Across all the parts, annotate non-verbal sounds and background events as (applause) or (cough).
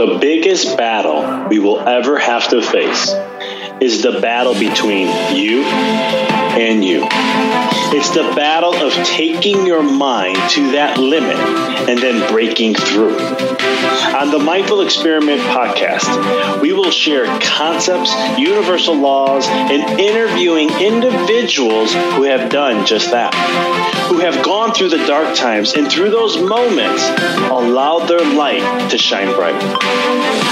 The biggest battle we will ever have to face is the battle between you and you. It's the battle of taking your mind to that limit and then breaking through. On the Mindful Experiment podcast, we will share concepts, universal laws, and interviewing individuals who have done just that, who have gone through the dark times and through those moments allowed their light to shine bright.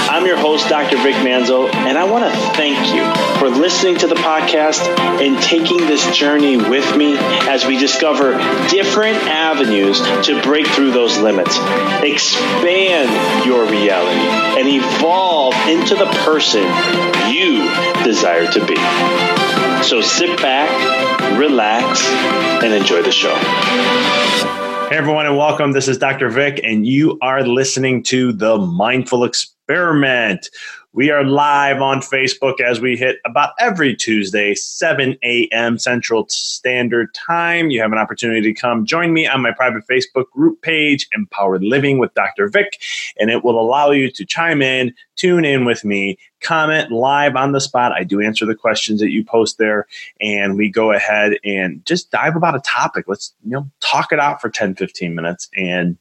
I'm your host, Dr. Vic Manzo, and I want to thank you for listening to the podcast and taking this journey with me as we discover different avenues to break through those limits, expand your reality, and evolve into the person you desire to be. So sit back, relax, and enjoy the show. Hey, everyone, and welcome. This is Dr. Vic, and you are listening to the Mindful Experiment. We are live on Facebook as we hit about every Tuesday, 7 a.m. Central Standard Time. You have an opportunity to come join me on my private Facebook group page, Empowered Living with Dr. Vic, and it will allow you to chime in, tune in with me, comment live on the spot. I do answer the questions that you post there, and we go ahead and just dive about a topic. Let's you know talk it out for 10, 15 minutes and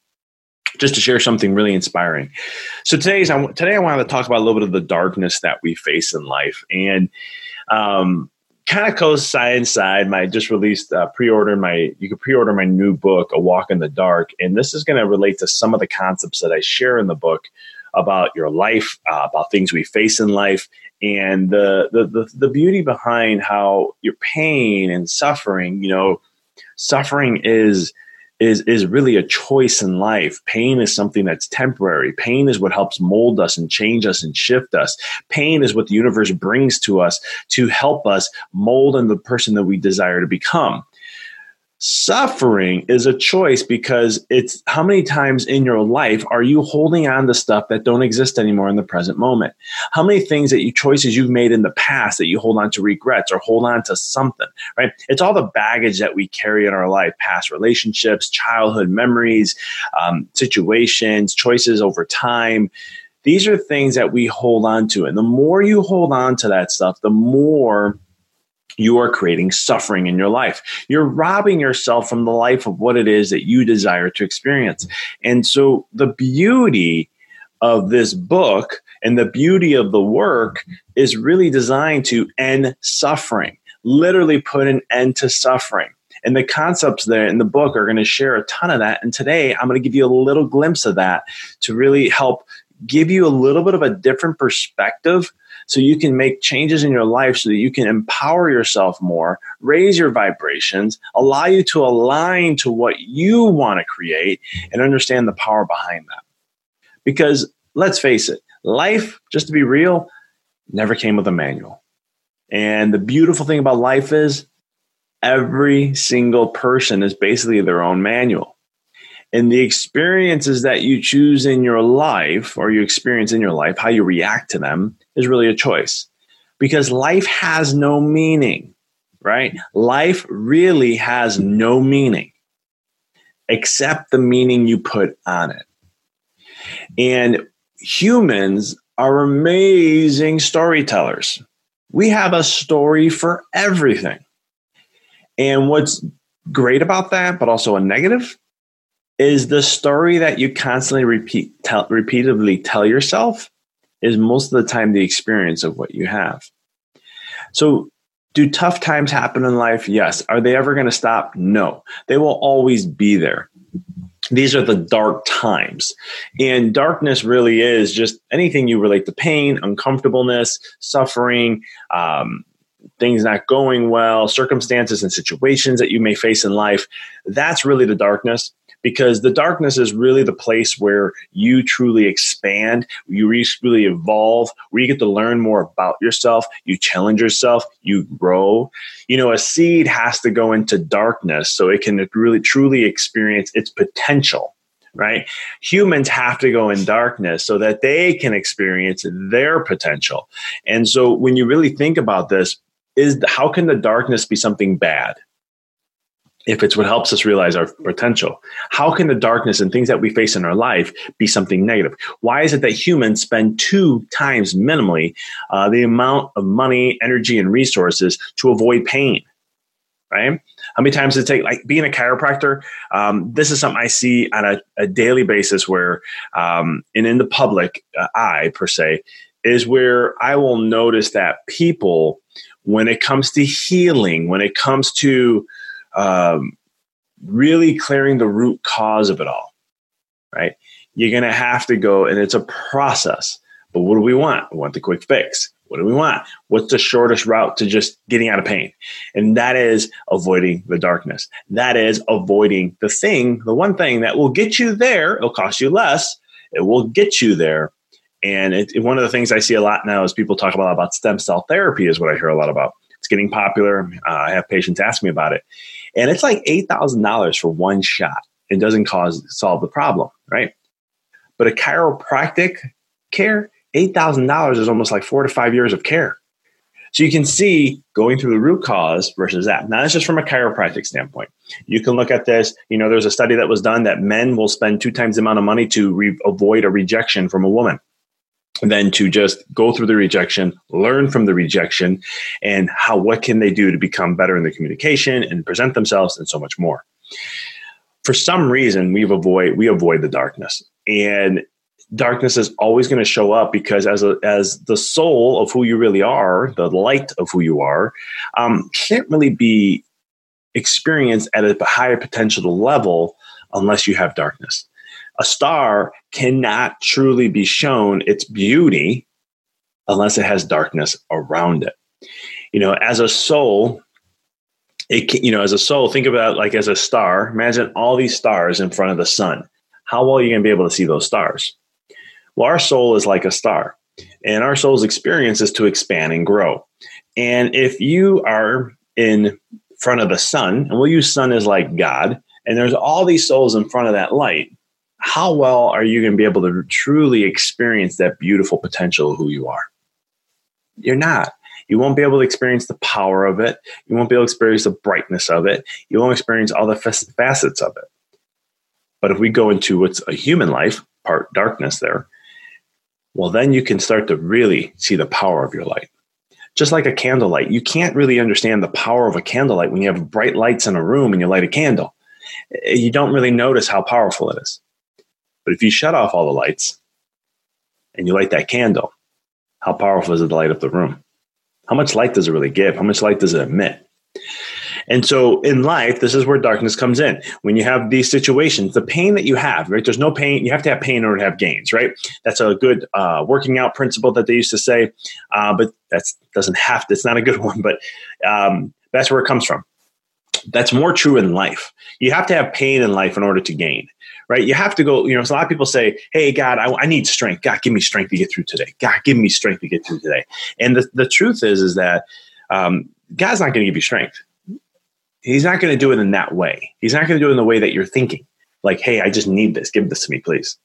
just to share something really inspiring. So today's today I wanted to talk about a little bit of the darkness that we face in life, and um, kind of coincide. My just released uh, pre-order my you can pre-order my new book, A Walk in the Dark, and this is going to relate to some of the concepts that I share in the book about your life, uh, about things we face in life, and the, the the the beauty behind how your pain and suffering. You know, suffering is is is really a choice in life. Pain is something that's temporary. Pain is what helps mold us and change us and shift us. Pain is what the universe brings to us to help us mold in the person that we desire to become. Suffering is a choice because it's how many times in your life are you holding on to stuff that don't exist anymore in the present moment? How many things that you choices you've made in the past that you hold on to regrets or hold on to something, right? It's all the baggage that we carry in our life, past relationships, childhood memories, um, situations, choices over time. These are things that we hold on to. And the more you hold on to that stuff, the more you are creating suffering in your life. You're robbing yourself from the life of what it is that you desire to experience. And so the beauty of this book and the beauty of the work is really designed to end suffering, literally put an end to suffering. And the concepts there in the book are going to share a ton of that. And today I'm going to give you a little glimpse of that to really help give you a little bit of a different perspective so you can make changes in your life so that you can empower yourself more, raise your vibrations, allow you to align to what you want to create, and understand the power behind that. Because let's face it, life, just to be real, never came with a manual. And the beautiful thing about life is every single person is basically their own manual. And the experiences that you choose in your life or you experience in your life, how you react to them is really a choice because life has no meaning, right? Life really has no meaning except the meaning you put on it. And humans are amazing storytellers. We have a story for everything. And what's great about that, but also a negative, is the story that you constantly repeat, tell, repeatedly tell yourself is most of the time the experience of what you have. So, do tough times happen in life? Yes. Are they ever going to stop? No. They will always be there. These are the dark times. And darkness really is just anything you relate to pain, uncomfortableness, suffering, um, things not going well, circumstances and situations that you may face in life. That's really the darkness because the darkness is really the place where you truly expand, you really evolve, where you get to learn more about yourself, you challenge yourself, you grow. You know, a seed has to go into darkness so it can really truly experience its potential right? Humans have to go in darkness so that they can experience their potential. And so when you really think about this, is how can the darkness be something bad? If it's what helps us realize our potential? How can the darkness and things that we face in our life be something negative? Why is it that humans spend two times minimally uh, the amount of money, energy, and resources to avoid pain? Right? How many times does it take? Like being a chiropractor, um, this is something I see on a, a daily basis where, um, and in the public uh, eye per se, is where I will notice that people, when it comes to healing, when it comes to um, really clearing the root cause of it all, right? You're going to have to go, and it's a process. But what do we want? We want the quick fix. What do we want? What's the shortest route to just getting out of pain? And that is avoiding the darkness. That is avoiding the thing, the one thing that will get you there. It'll cost you less. It will get you there. And it, one of the things I see a lot now is people talk about, about stem cell therapy is what I hear a lot about. It's getting popular. Uh, I have patients ask me about it and it's like $8,000 for one shot. It doesn't cause solve the problem, right? But a chiropractic care, $8,000 is almost like four to five years of care. So you can see going through the root cause versus that. Now, that's just from a chiropractic standpoint. You can look at this. You know, there's a study that was done that men will spend two times the amount of money to re- avoid a rejection from a woman than to just go through the rejection, learn from the rejection, and how what can they do to become better in the communication and present themselves, and so much more. For some reason, we avoid we avoid the darkness, and darkness is always going to show up because as a, as the soul of who you really are, the light of who you are, um, can't really be experienced at a higher potential level unless you have darkness a star cannot truly be shown its beauty unless it has darkness around it. You know, as a soul, it can, you know, as a soul, think about like as a star. Imagine all these stars in front of the sun. How well are you going to be able to see those stars? Well, our soul is like a star, and our soul's experience is to expand and grow. And if you are in front of the sun, and we'll use sun as like God, and there's all these souls in front of that light, how well are you going to be able to truly experience that beautiful potential of who you are? You're not. You won't be able to experience the power of it. You won't be able to experience the brightness of it. You won't experience all the facets of it. But if we go into what's a human life, part darkness there, well, then you can start to really see the power of your light. Just like a candlelight, you can't really understand the power of a candlelight when you have bright lights in a room and you light a candle. Eh, you don't really notice how powerful it is. But if you shut off all the lights and you light that candle, how powerful is it to light up the room? How much light does it really give? How much light does it emit? And so in life, this is where darkness comes in. When you have these situations, the pain that you have, right? There's no pain. You have to have pain in order to have gains, right? That's a good uh, working out principle that they used to say, uh, but that doesn't have to. It's not a good (laughs) one, but um, that's where it comes from. That's more true in life. You have to have pain in life in order to gain right? You have to go, you know, a lot of people say, Hey, God, I, I, need strength. God, give me strength to get through today. God, give me strength to get through today. And the, the truth is, is that um, God's not going to give you strength. He's not going to do it in that way. He's not going to do it in the way that you're thinking. Like, hey, I just need this. Give this to me, please.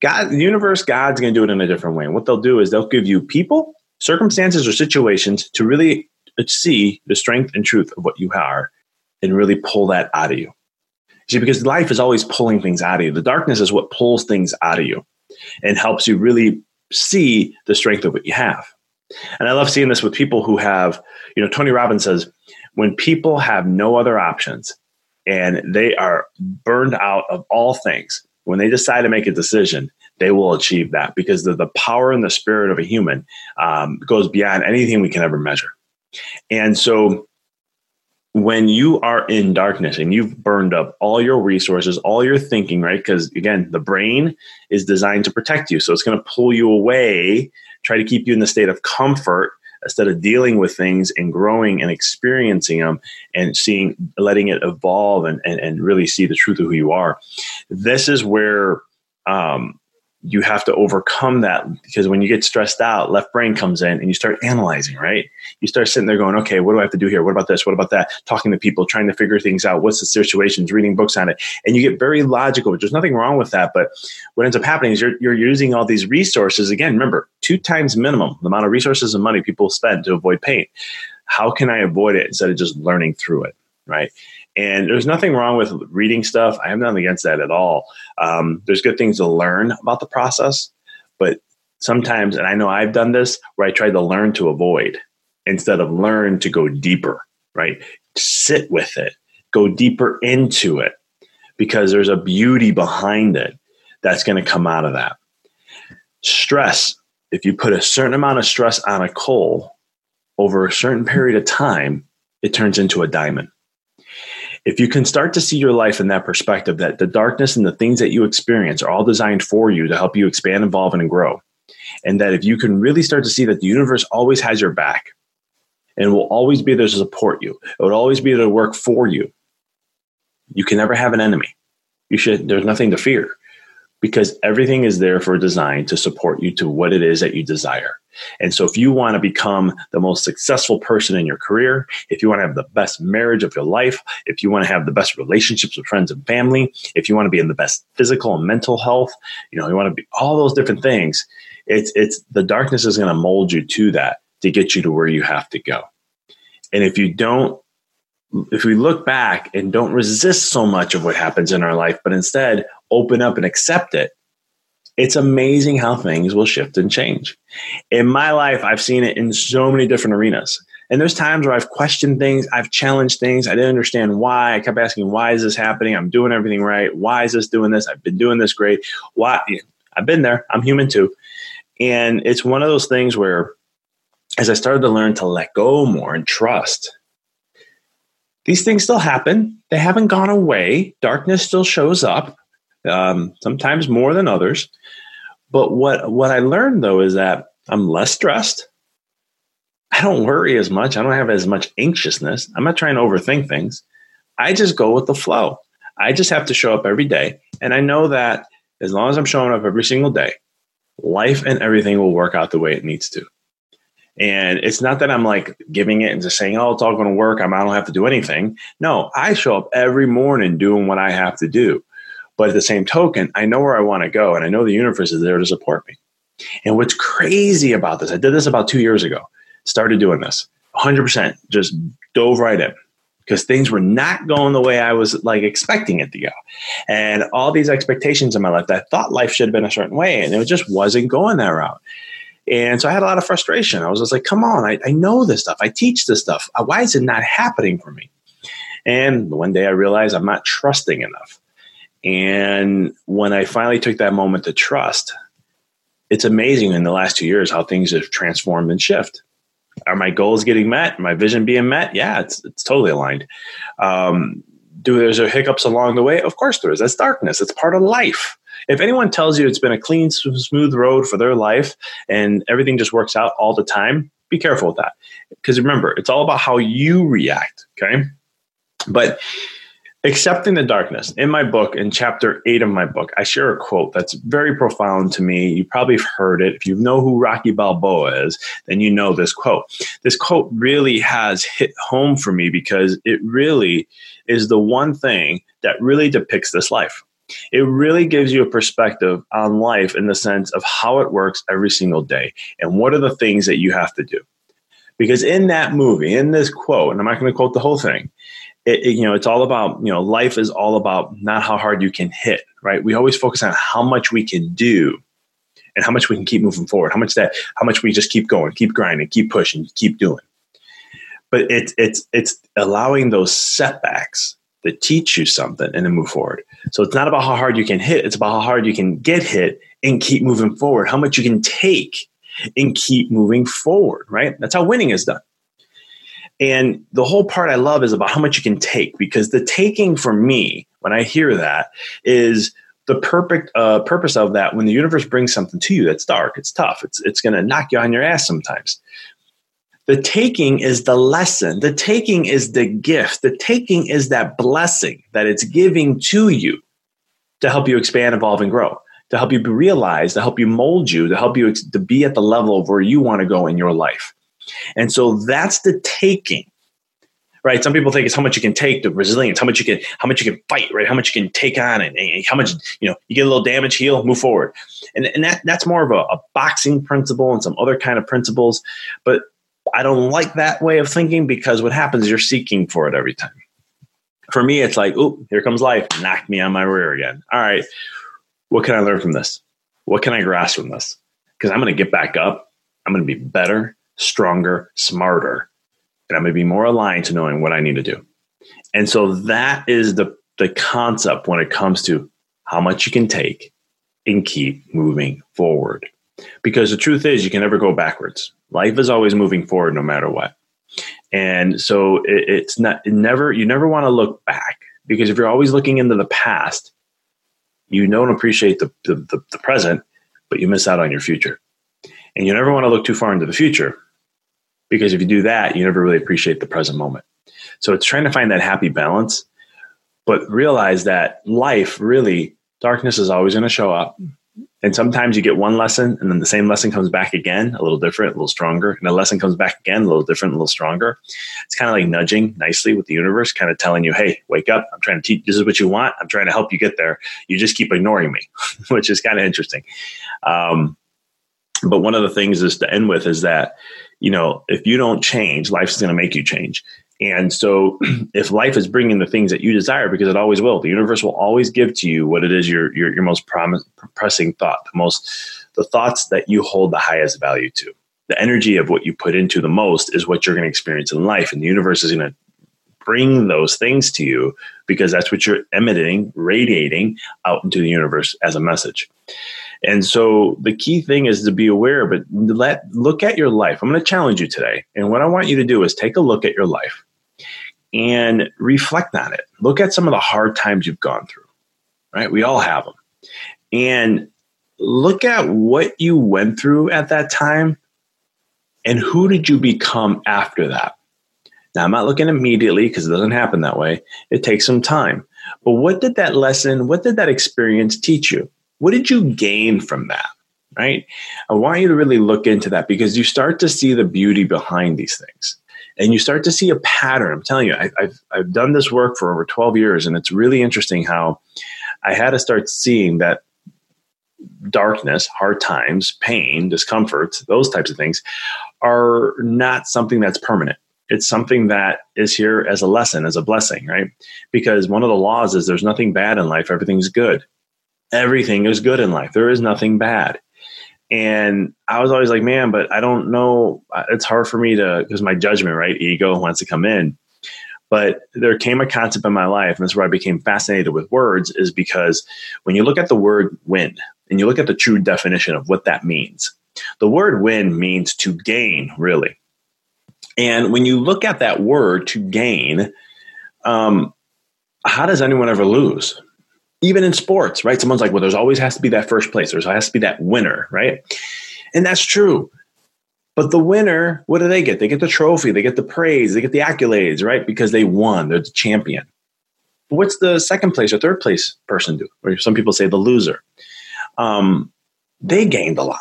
God, the universe, God's going to do it in a different way. And what they'll do is they'll give you people, circumstances, or situations to really see the strength and truth of what you are and really pull that out of you. See, because life is always pulling things out of you. The darkness is what pulls things out of you and helps you really see the strength of what you have. And I love seeing this with people who have, you know, Tony Robbins says, when people have no other options and they are burned out of all things, when they decide to make a decision, they will achieve that because the, the power and the spirit of a human um, goes beyond anything we can ever measure. And so when you are in darkness and you've burned up all your resources, all your thinking, right? Because again, the brain is designed to protect you. So it's going to pull you away, try to keep you in the state of comfort instead of dealing with things and growing and experiencing them and seeing, letting it evolve and, and, and really see the truth of who you are. This is where um, you have to overcome that because when you get stressed out, left brain comes in and you start analyzing, right? You start sitting there going, okay, what do I have to do here? What about this? What about that? Talking to people, trying to figure things out. What's the situations, reading books on it. And you get very logical. There's nothing wrong with that. But what ends up happening is you're, you're using all these resources. Again, remember, two times minimum the amount of resources and money people spend to avoid pain. How can I avoid it instead of just learning through it? Right. And there's nothing wrong with reading stuff. I am not against that at all. Um, there's good things to learn about the process, but sometimes, and I know I've done this where I try to learn to avoid instead of learn to go deeper, right? Sit with it, go deeper into it because there's a beauty behind it that's going to come out of that. Stress, if you put a certain amount of stress on a coal over a certain period of time, it turns into a diamond if you can start to see your life in that perspective, that the darkness and the things that you experience are all designed for you to help you expand, evolve, and grow. And that if you can really start to see that the universe always has your back and will always be there to support you, it will always be there to work for you, you can never have an enemy. You should, there's nothing to fear because everything is there for design to support you to what it is that you desire. And so, if you want to become the most successful person in your career, if you want to have the best marriage of your life, if you want to have the best relationships with friends and family, if you want to be in the best physical and mental health, you know, you want to be all those different things, it's, it's the darkness is going to mold you to that to get you to where you have to go. And if you don't if we look back and don't resist so much of what happens in our life, but instead open up and accept it, it's amazing how things will shift and change. In my life, I've seen it in so many different arenas. And there's times where I've questioned things, I've challenged things, I didn't understand why. I kept asking, why is this happening? I'm doing everything right. Why is this doing this? I've been doing this great. Why? I've been there. I'm human too. And it's one of those things where, as I started to learn to let go more and trust, these things still happen. They haven't gone away. Darkness still shows up, um, sometimes more than others. But what what I learned though is that I'm less stressed. I don't worry as much. I don't have as much anxiousness. I'm not trying to overthink things. I just go with the flow. I just have to show up every day. And I know that as long as I'm showing up every single day, life and everything will work out the way it needs to. And it's not that I'm like giving it and just saying, oh, it's all going to work. I'm, I don't have to do anything. No, I show up every morning doing what I have to do. But at the same token, I know where I want to go and I know the universe is there to support me. And what's crazy about this, I did this about two years ago, started doing this 100%, just dove right in because things were not going the way I was like expecting it to go. And all these expectations in my life, I thought life should have been a certain way, and it just wasn't going that route. And so I had a lot of frustration. I was just like, come on, I, I know this stuff. I teach this stuff. Why is it not happening for me? And one day I realized I'm not trusting enough. And when I finally took that moment to trust, it's amazing in the last two years how things have transformed and shift. Are my goals getting met? My vision being met? Yeah, it's it's totally aligned. Um, do there's hiccups along the way? Of course there is. That's darkness. It's part of life. If anyone tells you it's been a clean, smooth road for their life and everything just works out all the time, be careful with that. Because remember, it's all about how you react. Okay. But accepting the darkness in my book in chapter 8 of my book i share a quote that's very profound to me you probably have heard it if you know who rocky balboa is then you know this quote this quote really has hit home for me because it really is the one thing that really depicts this life it really gives you a perspective on life in the sense of how it works every single day and what are the things that you have to do. Because in that movie, in this quote, and I'm not going to quote the whole thing, it, it, you know, it's all about, you know, life is all about not how hard you can hit, right? We always focus on how much we can do and how much we can keep moving forward, how much that, how much we just keep going, keep grinding, keep pushing, keep doing. But it's, it's, it's allowing those setbacks that teach you something and then move forward. So it's not about how hard you can hit, it's about how hard you can get hit and keep moving forward, how much you can take and keep moving forward, right? That's how winning is done. And the whole part I love is about how much you can take because the taking for me, when I hear that, is the perfect uh, purpose of that when the universe brings something to you that's dark, it's tough, it's, it's going to knock you on your ass sometimes. The taking is the lesson. The taking is the gift. The taking is that blessing that it's giving to you to help you expand, evolve, and grow, to help you realize, to help you mold you, to help you ex- to be at the level of where you want to go in your life. And so that's the taking. Right. Some people think it's how much you can take, the resilience, how much you can, how much you can fight, right? How much you can take on and, and how much, you know, you get a little damage, heal, move forward. And, and that, that's more of a, a boxing principle and some other kind of principles. But I don't like that way of thinking because what happens is you're seeking for it every time. For me, it's like, oh, here comes life, knock me on my rear again. All right, what can I learn from this? What can I grasp from this? Because I'm going to get back up. I'm going to be better, stronger, smarter, and I'm going to be more aligned to knowing what I need to do. And so that is the the concept when it comes to how much you can take and keep moving forward. Because the truth is, you can never go backwards. Life is always moving forward no matter what. And so it, it's not, it never, you never want to look back because if you're always looking into the past, you don't appreciate the, the, the, the present, but you miss out on your future. And you never want to look too far into the future because if you do that, you never really appreciate the present moment. So it's trying to find that happy balance, but realize that life really, darkness is always going to show up. And sometimes you get one lesson and then the same lesson comes back again, a little different, a little stronger. And the lesson comes back again, a little different, a little stronger. It's kind of like nudging nicely with the universe, kind of telling you, hey, wake up. I'm trying to teach. This is what you want. I'm trying to help you get there. You just keep ignoring me, (laughs) which is kind of interesting. Um, but one of the things is to end with is that, you know, if you don't change, life's going to make you change. And so, (clears throat) if life is bringing the things that you desire, because it always will, the universe will always give to you what it is your your, your most pressing thought, the most the thoughts that you hold the highest value to. The energy of what you put into the most is what you're going to experience in life, and the universe is going to bring those things to you because that's what you're emitting, radiating out into the universe as a message. And so the key thing is to be aware, but let look at your life. I'm going to challenge you today. And what I want you to do is take a look at your life and reflect on it. Look at some of the hard times you've gone through, right? We all have them. And look at what you went through at that time and who did you become after that? Now, I'm not looking immediately because it doesn't happen that way. It takes some time. But what did that lesson, what did that experience teach you? What did you gain from that? Right? I want you to really look into that because you start to see the beauty behind these things and you start to see a pattern. I'm telling you, I, have I've done this work for over 12 years, and it's really interesting how I had to start seeing that darkness, hard times, pain, discomfort, those types of things are not something that's permanent. It's something that is here as a lesson, as a blessing, right? Because one of the laws is there's nothing bad in life, everything's good. Everything is good in life. There is nothing bad. And I was always like, man, but I don't know. It's hard for me to, because my judgment, right? Ego wants to come in. But there came a concept in my life, and that's where I became fascinated with words, is because when you look at the word win and you look at the true definition of what that means, the word win means to gain, really. And when you look at that word to gain, um, how does anyone ever lose? Even in sports, right? Someone's like, well, there's always has to be that first place. There's has to be that winner, right? And that's true. But the winner, what do they get? They get the trophy, they get the praise, they get the accolades, right? Because they won, they're the champion. But what's the second place or third place person do? Or some people say the loser. Um, they gained a lot.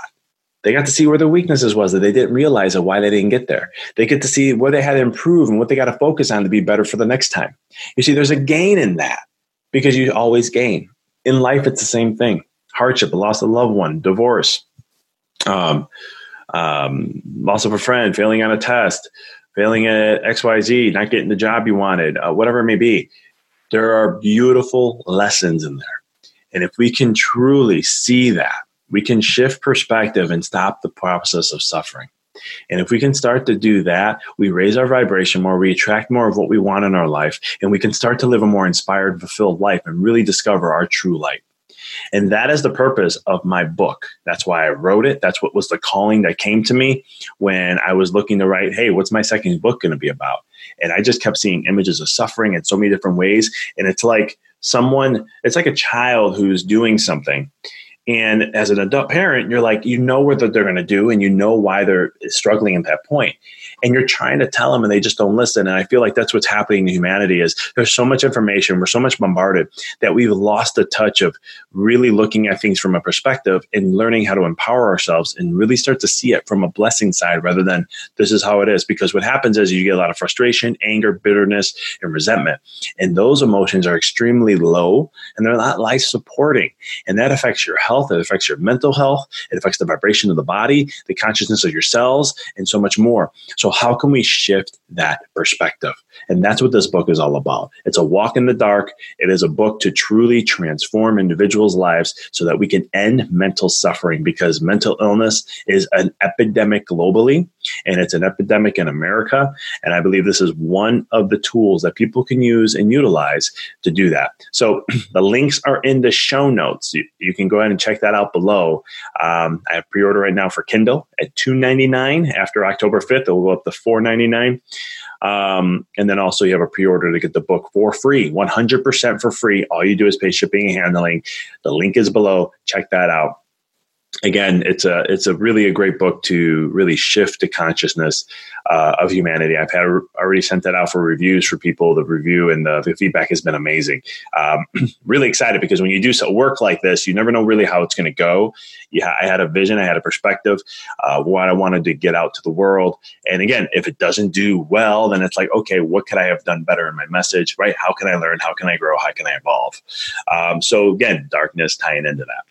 They got to see where their weaknesses was that they didn't realize or why they didn't get there. They get to see where they had to improve and what they got to focus on to be better for the next time. You see, there's a gain in that because you always gain. In life, it's the same thing: hardship, loss of a loved one, divorce, um, um, loss of a friend, failing on a test, failing at X, Y, Z, not getting the job you wanted, uh, whatever it may be. There are beautiful lessons in there, and if we can truly see that we can shift perspective and stop the process of suffering. And if we can start to do that, we raise our vibration more, we attract more of what we want in our life, and we can start to live a more inspired, fulfilled life and really discover our true light. And that is the purpose of my book. That's why I wrote it. That's what was the calling that came to me when I was looking to write, hey, what's my second book going to be about? And I just kept seeing images of suffering in so many different ways. And it's like someone, it's like a child who's doing something and as an adult parent, you're like, you know what they're going to do and you know why they're struggling at that point and you're trying to tell them and they just don't listen. And I feel like that's what's happening in humanity is there's so much information, we're so much bombarded that we've lost the touch of really looking at things from a perspective and learning how to empower ourselves and really start to see it from a blessing side rather than this is how it is. Because what happens is you get a lot of frustration, anger, bitterness, and resentment. And those emotions are extremely low and they're not life supporting. And that affects your health, it affects your mental health, it affects the vibration of the body, the consciousness of your cells, and so much more. So how can we shift that perspective? And that's what this book is all about. It's a walk in the dark. It is a book to truly transform individuals' lives so that we can end mental suffering because mental illness is an epidemic globally and it's an epidemic in America. And I believe this is one of the tools that people can use and utilize to do that. So (clears throat) the links are in the show notes. You, you can go ahead and check that out below. Um, I have pre order right now for Kindle at $2.99. After October 5th, it will go up to $4.99. Um, and then also you have a pre-order to get the book for free, 100% for free. All you do is pay shipping and handling. The link is below. Check that out again, it's a it's a really a great book to really shift the consciousness uh, of humanity. I've had already sent that out for reviews for people. The review and the, the feedback has been amazing. Um, (clears throat) really excited because when you do so work like this, you never know really how it's going to go. Yeah, I had a vision, I had a perspective, uh, what I wanted to get out to the world. And again, if it doesn't do well, then it's like, okay, what could I have done better in my message? Right? How can I learn? How can I grow? How can I evolve? Um, so again, darkness tying into that.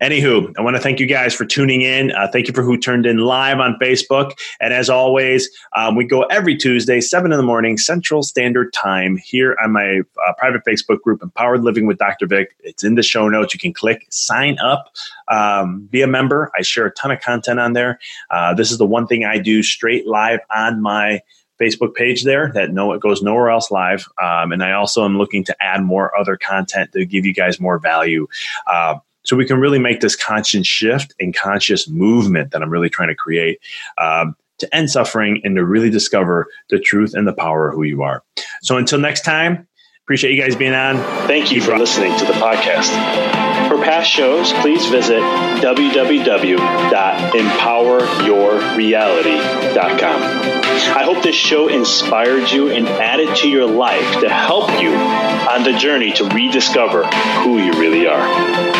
Anywho, I want to thank you guys for tuning in. Uh, thank you for who turned in live on Facebook. And as always, um, we go every Tuesday, 7 in the morning, Central Standard Time, here on my uh, private Facebook group, Empowered Living with Dr. Vic. It's in the show notes. You can click sign up, um, be a member. I share a ton of content on there. Uh, this is the one thing I do straight live on my Facebook page there that no it goes nowhere else live. Um, and I also am looking to add more other content to give you guys more value. Uh, so we can really make this conscious shift and conscious movement that I'm really trying to create um, to end suffering and to really discover the truth and the power of who you are. So until next time, appreciate you guys being on. Thank you for listening to the podcast. For past shows, please visit www.empoweryourreality.com. I hope this show inspired you and added to your life to help you on the journey to rediscover who you really are.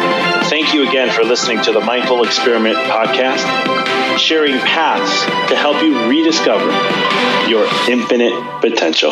Thank you again for listening to the Mindful Experiment podcast, sharing paths to help you rediscover your infinite potential.